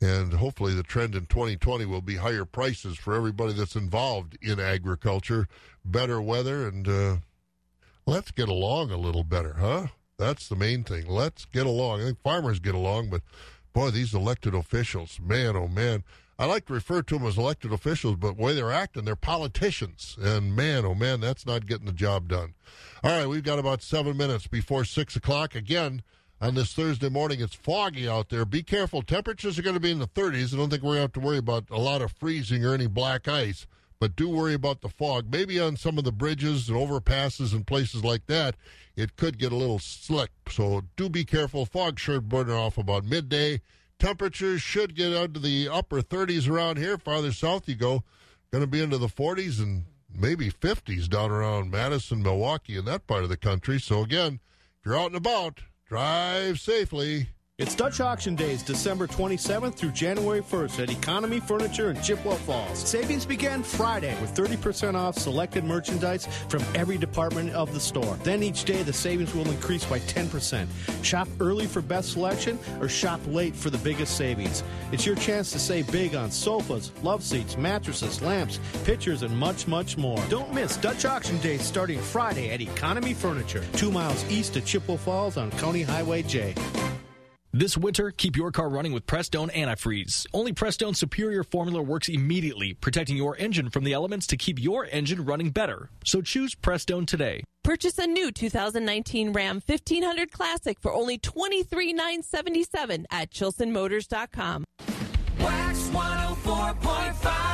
and hopefully the trend in 2020 will be higher prices for everybody that's involved in agriculture, better weather, and uh, let's get along a little better, huh? That's the main thing. Let's get along. I think farmers get along, but boy, these elected officials, man, oh man. I like to refer to them as elected officials, but the way they're acting, they're politicians. And man, oh man, that's not getting the job done. All right, we've got about seven minutes before six o'clock. Again, on this Thursday morning, it's foggy out there. Be careful. Temperatures are going to be in the 30s. I don't think we're going to have to worry about a lot of freezing or any black ice, but do worry about the fog. Maybe on some of the bridges and overpasses and places like that, it could get a little slick. So do be careful. Fog should burn off about midday. Temperatures should get out to the upper 30s around here. Farther south you go, going to be into the 40s and maybe 50s down around Madison, Milwaukee, and that part of the country. So again, if you're out and about, drive safely. It's Dutch Auction Days, December 27th through January 1st at Economy Furniture in Chippewa Falls. Savings begin Friday with 30% off selected merchandise from every department of the store. Then each day the savings will increase by 10%. Shop early for best selection or shop late for the biggest savings. It's your chance to save big on sofas, love seats, mattresses, lamps, pictures, and much, much more. Don't miss Dutch Auction Days starting Friday at Economy Furniture, two miles east of Chippewa Falls on County Highway J. This winter, keep your car running with Prestone Antifreeze. Only Prestone Superior formula works immediately, protecting your engine from the elements to keep your engine running better. So choose Prestone today. Purchase a new 2019 Ram 1500 Classic for only $23,977 at ChilsonMotors.com. Wax 104.